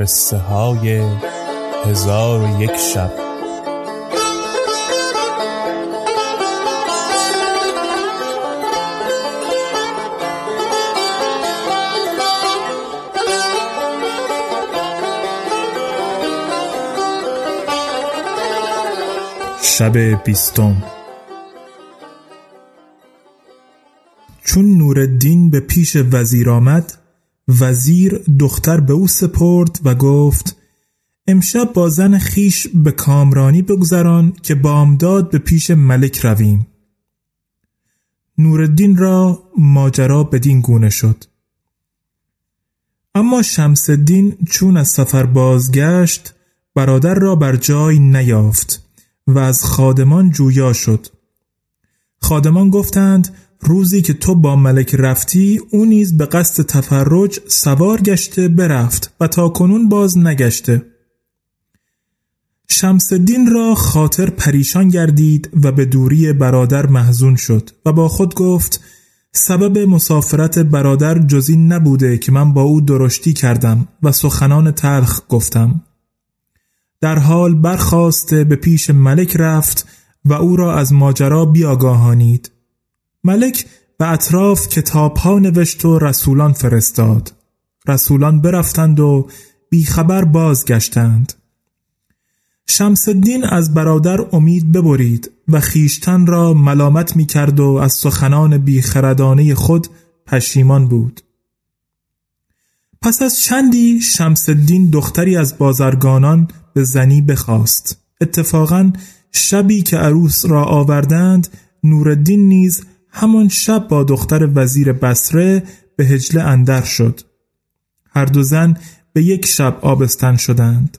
قصه های هزار و یک شب. شب بیستم. چون نورالدین به پیش وزیر آمد وزیر دختر به او سپرد و گفت امشب با زن خیش به کامرانی بگذران که بامداد به پیش ملک رویم. نورالدین را ماجرا بدین گونه شد. اما شمس چون از سفر بازگشت برادر را بر جای نیافت و از خادمان جویا شد. خادمان گفتند روزی که تو با ملک رفتی او نیز به قصد تفرج سوار گشته برفت و تا کنون باز نگشته. شمس الدین را خاطر پریشان گردید و به دوری برادر محزون شد و با خود گفت سبب مسافرت برادر جزی نبوده که من با او درشتی کردم و سخنان تلخ گفتم. در حال برخواسته به پیش ملک رفت و او را از ماجرا بیاگاهانید. ملک به اطراف کتاب ها نوشت و رسولان فرستاد. رسولان برفتند و بیخبر بازگشتند. شمس الدین از برادر امید ببرید و خیشتن را ملامت می کرد و از سخنان بیخردانه خود پشیمان بود. پس از چندی شمس الدین دختری از بازرگانان به زنی بخواست. اتفاقا شبی که عروس را آوردند نورالدین نیز همان شب با دختر وزیر بسره به هجله اندر شد. هر دو زن به یک شب آبستن شدند.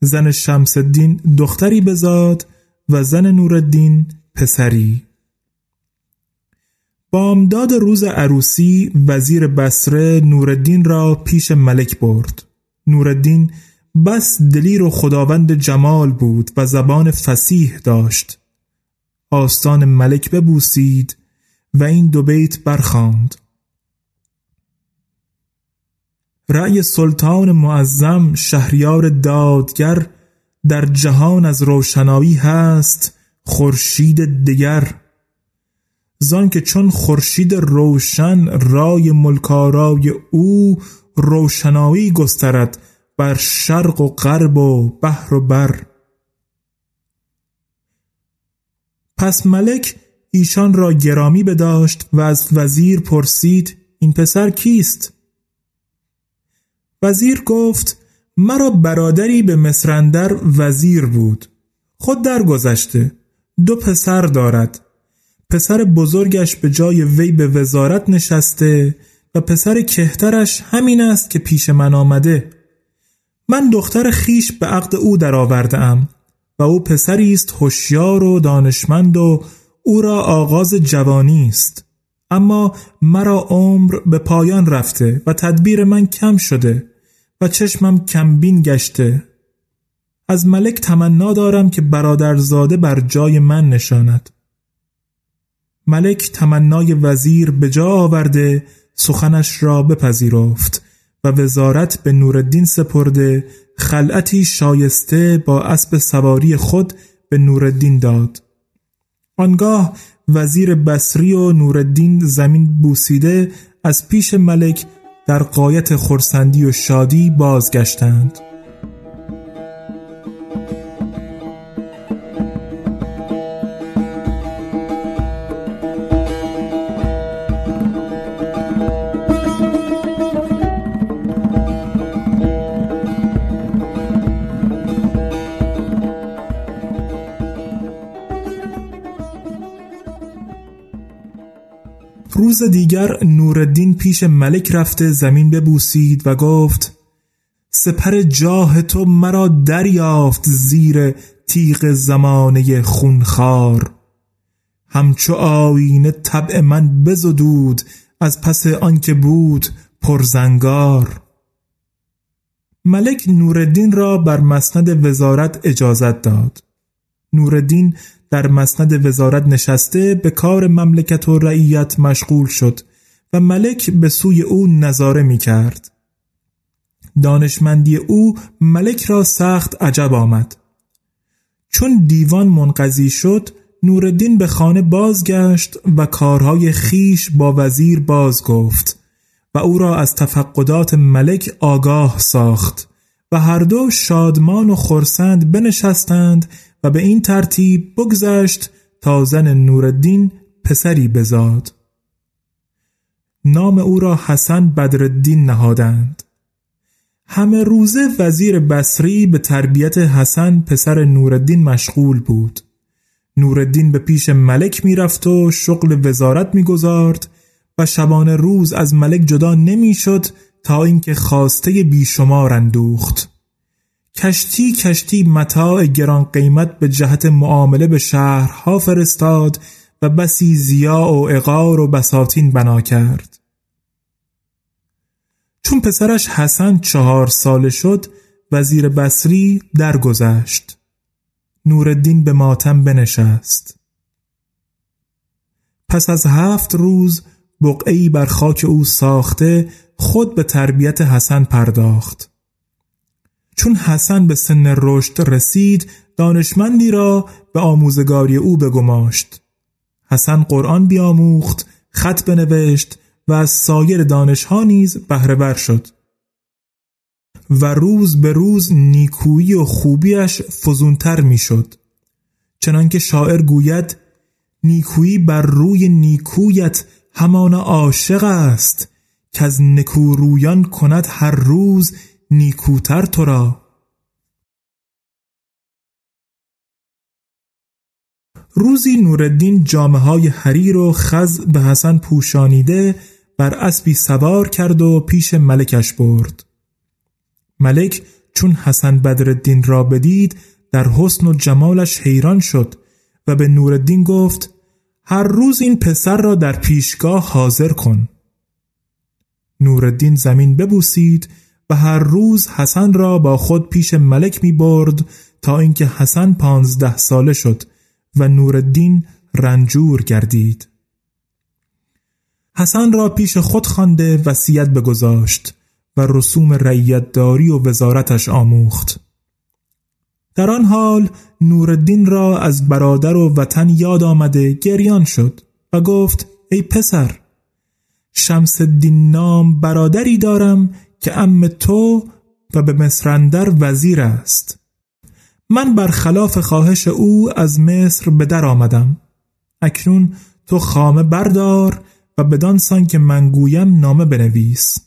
زن شمس الدین دختری بزاد و زن نورالدین پسری. بامداد روز عروسی وزیر بسره نورالدین را پیش ملک برد. نورالدین بس دلیر و خداوند جمال بود و زبان فسیح داشت. آستان ملک ببوسید و این دو بیت برخاند. رأی سلطان معظم شهریار دادگر در جهان از روشنایی هست خورشید دیگر زان که چون خورشید روشن رای ملکارای او روشنایی گسترد بر شرق و غرب و بحر و بر. پس ملک ایشان را گرامی بداشت و از وزیر پرسید این پسر کیست؟ وزیر گفت مرا برادری به مصرندر وزیر بود. خود درگذشته. دو پسر دارد. پسر بزرگش به جای وی به وزارت نشسته و پسر کهترش همین است که پیش من آمده. من دختر خیش به عقد او درآورده ام و او پسری است هوشیار و دانشمند و او را آغاز جوانی است. اما مرا عمر به پایان رفته و تدبیر من کم شده و چشمم کمبین گشته. از ملک تمنا دارم که برادرزاده بر جای من نشاند. ملک تمنای وزیر به جا آورده سخنش را بپذیرفت و وزارت به نوردین سپرده خلعتی شایسته با اسب سواری خود به نوردین داد. آنگاه وزیر بصری و نوردین زمین بوسیده از پیش ملک در قایت خرسندی و شادی بازگشتند. روز دیگر نوردین پیش ملک رفته زمین ببوسید و گفت سپر جاه تو مرا دریافت زیر تیغ زمانه خونخار همچو آینه طبع من بزدود از پس آنکه بود پرزنگار. ملک نوردین را بر مسند وزارت اجازت داد. نوردین در مسند وزارت نشسته به کار مملکت و رعیت مشغول شد و ملک به سوی او نظاره می کرد. دانشمندی او ملک را سخت عجب آمد. چون دیوان منقضی شد نوردین به خانه بازگشت و کارهای خیش با وزیر باز گفت و او را از تفقدات ملک آگاه ساخت و هر دو شادمان و خرسند بنشستند و به این ترتیب بگذشت تا زن نوردین پسری بزاد. نام او را حسن بدرالدین نهادند. همه روزه وزیر بصری به تربیت حسن پسر نوردین مشغول بود. نوردین به پیش ملک می‌رفت و شغل وزارت می‌گذارد و شبانه روز از ملک جدا نمی‌شد تا اینکه خواسته بیشمار اندوخت. کشتی کشتی متاع گران قیمت به جهت معامله به شهرها فرستاد و بسی زیا و اقار و بساتین بنا کرد. چون پسرش حسن چهار ساله شد وزیر بصری درگذشت. نوردین به ماتم بنشست. پس از هفت روز بقعی بر خاک او ساخته خود به تربیت حسن پرداخت. چون حسن به سن رشد رسید دانشمندی را به آموزگاری او بگماشت. حسن قرآن بیاموخت خط بنوشت و از سایر دانشها نیز بهرهور شد. و روز به روز نیکویی و خوبیش فزونتر می‌شد. چنانکه شاعر گوید نیکویی بر روی نیکویت همان عاشق است که از نکورویان کند هر روز نیکوتر تو را روزی نوردین جامعه های حریر و خز به حسن پوشانیده بر اسبی سوار کرد و پیش ملکش برد. ملک چون حسن بدرالدین را بدید در حسن و جمالش حیران شد و به نوردین گفت هر روز این پسر را در پیشگاه حاضر کن. نوردین زمین ببوسید و هر روز حسن را با خود پیش ملک می برد تا اینکه حسن پانزده ساله شد و نوردین رنجور گردید. حسن را پیش خود خوانده وصیت بگذاشت و رسوم داری و وزارتش آموخت. در آن حال نوردین را از برادر و وطن یاد آمده گریان شد و گفت ای پسر شمس الدین نام برادری دارم که ام تو و به مصرندر وزیر است. من برخلاف خواهش او از مصر به در آمدم. اکنون تو خامه بردار و بدان سان که من گویم نامه بنویس.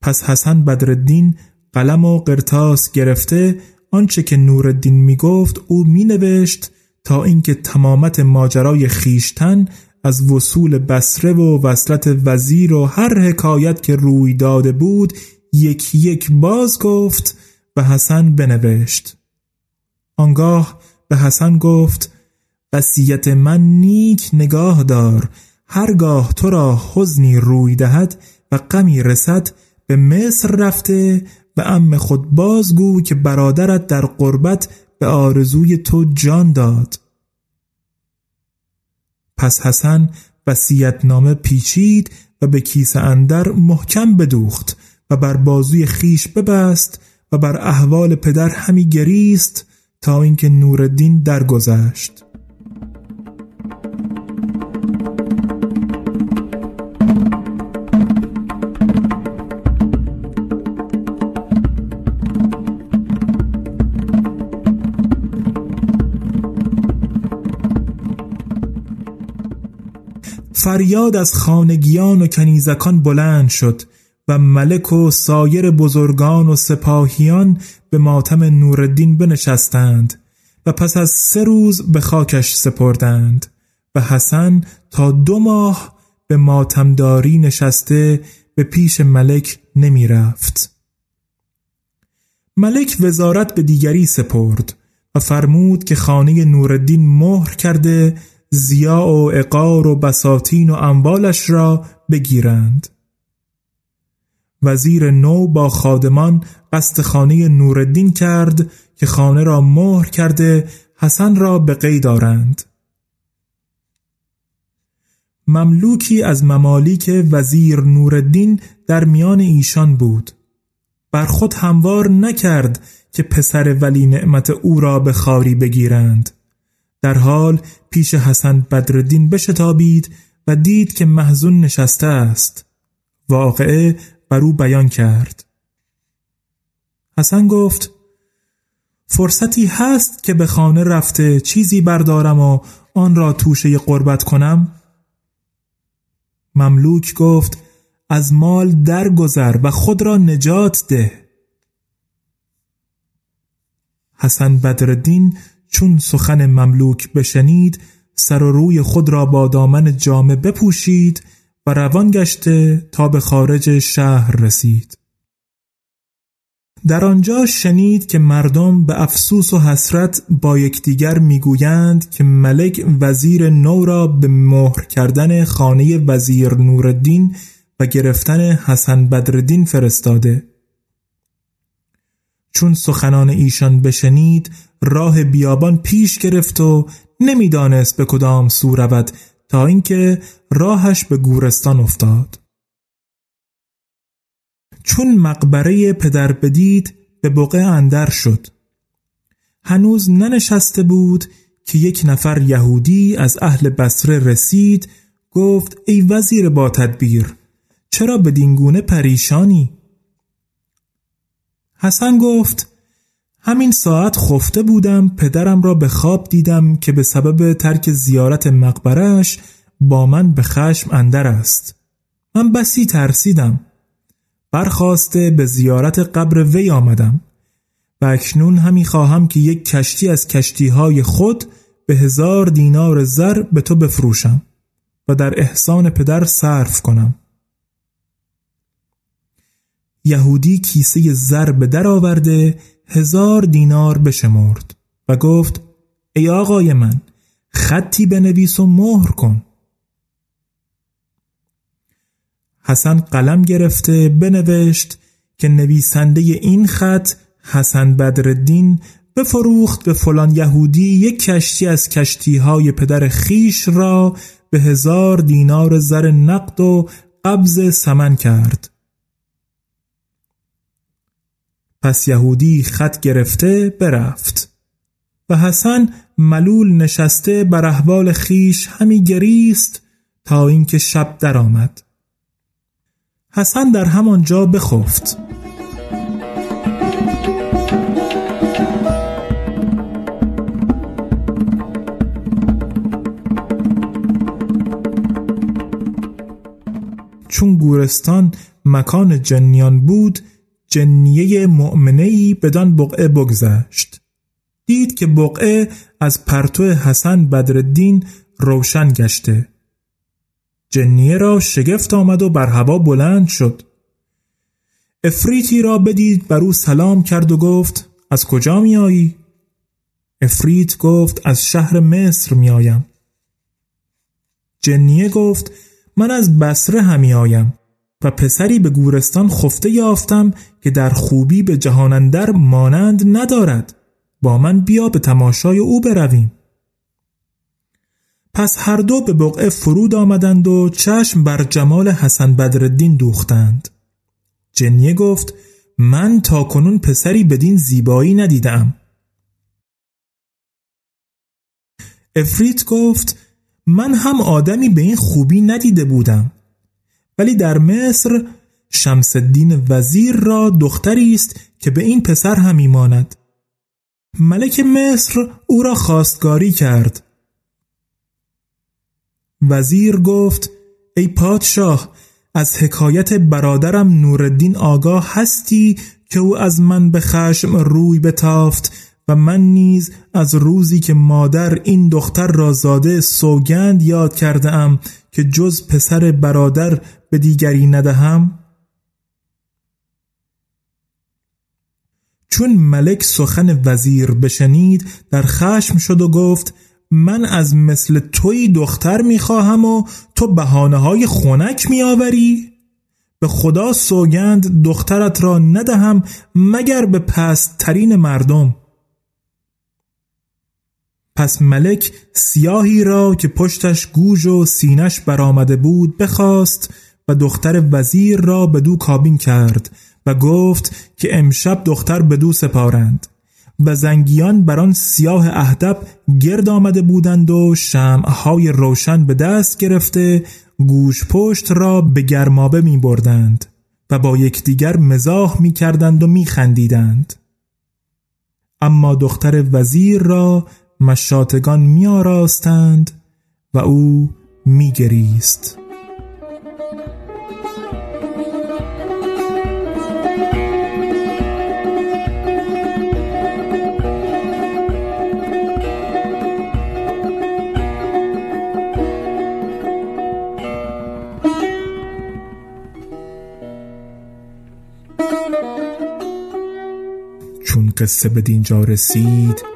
پس حسن بدرالدین قلم و قرتاس گرفته آنچه که نورالدین می گفت او می نوشت تا اینکه تمامت ماجرای خیشتن از وصول بسره و وصلت وزیر و هر حکایت که روی داده بود یک یک باز گفت و حسن بنوشت. آنگاه به حسن گفت وصیت من نیک نگاه دار هرگاه تو را حزنی روی دهد و غمی رسد به مصر رفته به ام خود بازگو که برادرت در قربت به آرزوی تو جان داد. پس حسن نامه پیچید و به کیسه اندر محکم بدوخت و بر بازوی خیش ببست و بر احوال پدر همی گریست تا اینکه نوردین درگذشت. فریاد از خانگیان و کنیزکان بلند شد و ملک و سایر بزرگان و سپاهیان به ماتم نوردین بنشستند و پس از سه روز به خاکش سپردند و حسن تا دو ماه به ماتمداری نشسته به پیش ملک نمی رفت. ملک وزارت به دیگری سپرد و فرمود که خانه نوردین مهر کرده زیا و اقار و بساتین و اموالش را بگیرند. وزیر نو با خادمان قصد خانه نوردین کرد که خانه را مهر کرده حسن را به قید دارند. مملوکی از ممالیک وزیر نوردین در میان ایشان بود. بر خود هموار نکرد که پسر ولی نعمت او را به خاری بگیرند. در حال پیش حسن بدردین بشتابید و دید که محزون نشسته است. واقعه بر او بیان کرد. حسن گفت فرصتی هست که به خانه رفته چیزی بردارم و آن را توشه قربت کنم؟ مملوک گفت از مال درگذر و خود را نجات ده. حسن بدردین چون سخن مملوک بشنید سر و روی خود را با دامن جامه بپوشید و روان گشته تا به خارج شهر رسید. در آنجا شنید که مردم به افسوس و حسرت با یکدیگر می‌گویند که ملک وزیر نو را به مهر کردن خانه وزیر نوردین و گرفتن حسن بدردین فرستاده. چون سخنان ایشان بشنید راه بیابان پیش گرفت و نمی‌دانست به کدام سو رود تا اینکه راهش به گورستان افتاد چون مقبره پدر بدید به بقه اندر شد هنوز ننشسته بود که یک نفر یهودی از اهل بسره رسید گفت ای وزیر با تدبیر چرا به دینگونه پریشانی؟ حسن گفت همین ساعت خفته بودم پدرم را به خواب دیدم که به سبب ترک زیارت مقبرش با من به خشم اندر است. من بسی ترسیدم. برخواسته به زیارت قبر وی آمدم. و اکنون همی خواهم که یک کشتی از کشتی های خود به هزار دینار زر به تو بفروشم و در احسان پدر صرف کنم. یهودی کیسه زر به در آورده هزار دینار بشمرد و گفت ای آقای من خطی بنویس و مهر کن. حسن قلم گرفته بنوشت که نویسنده این خط حسن بدردین بفروخت به فلان یهودی یک کشتی از کشتی های پدر خیش را به هزار دینار زر نقد و قبض سمن کرد. پس یهودی خط گرفته برفت و حسن ملول نشسته بر احوال خیش همی گریست تا اینکه شب درآمد. حسن در همانجا بخفت چون گورستان مکان جنیان بود جنیه مؤمنهی بدان بقعه بگذشت. دید که بقعه از پرتو حسن بدردین روشن گشته. جنیه را شگفت آمد و بر هوا بلند شد. افریتی را بدید بر او سلام کرد و گفت از کجا می آیی؟ افریت گفت از شهر مصر می آیم جنیه گفت من از بسره همی آیم. و پسری به گورستان خفته یافتم که در خوبی به جهانندر مانند ندارد. با من بیا به تماشای او برویم. پس هر دو به بقعه فرود آمدند و چشم بر جمال حسن بدردین دوختند. جنیه گفت من تا کنون پسری بدین زیبایی ندیدم. افریت گفت من هم آدمی به این خوبی ندیده بودم. ولی در مصر شمس الدین وزیر را دختری است که به این پسر هم ایماند. ملک مصر او را خواستگاری کرد. وزیر گفت ای پادشاه از حکایت برادرم نوردین آگاه هستی که او از من به خشم روی بتافت و من نیز از روزی که مادر این دختر را زاده سوگند یاد کرده ام که جز پسر برادر به دیگری ندهم چون ملک سخن وزیر بشنید در خشم شد و گفت من از مثل توی دختر می‌خواهم و تو بحانه های خونک میآوری؟ به خدا سوگند دخترت را ندهم مگر به پست ترین مردم پس ملک سیاهی را که پشتش گوژ و سینش برآمده بود بخواست و دختر وزیر را به دو کابین کرد و گفت که امشب دختر به دو سپارند و زنگیان بر آن سیاه اهدب گرد آمده بودند و شمعهای روشن به دست گرفته گوش پشت را به گرمابه می بردند و با یکدیگر مزاح می کردند و می خندیدند. اما دختر وزیر را مشاتگان می آراستند و او می گریست. چون قصه به دینجا رسید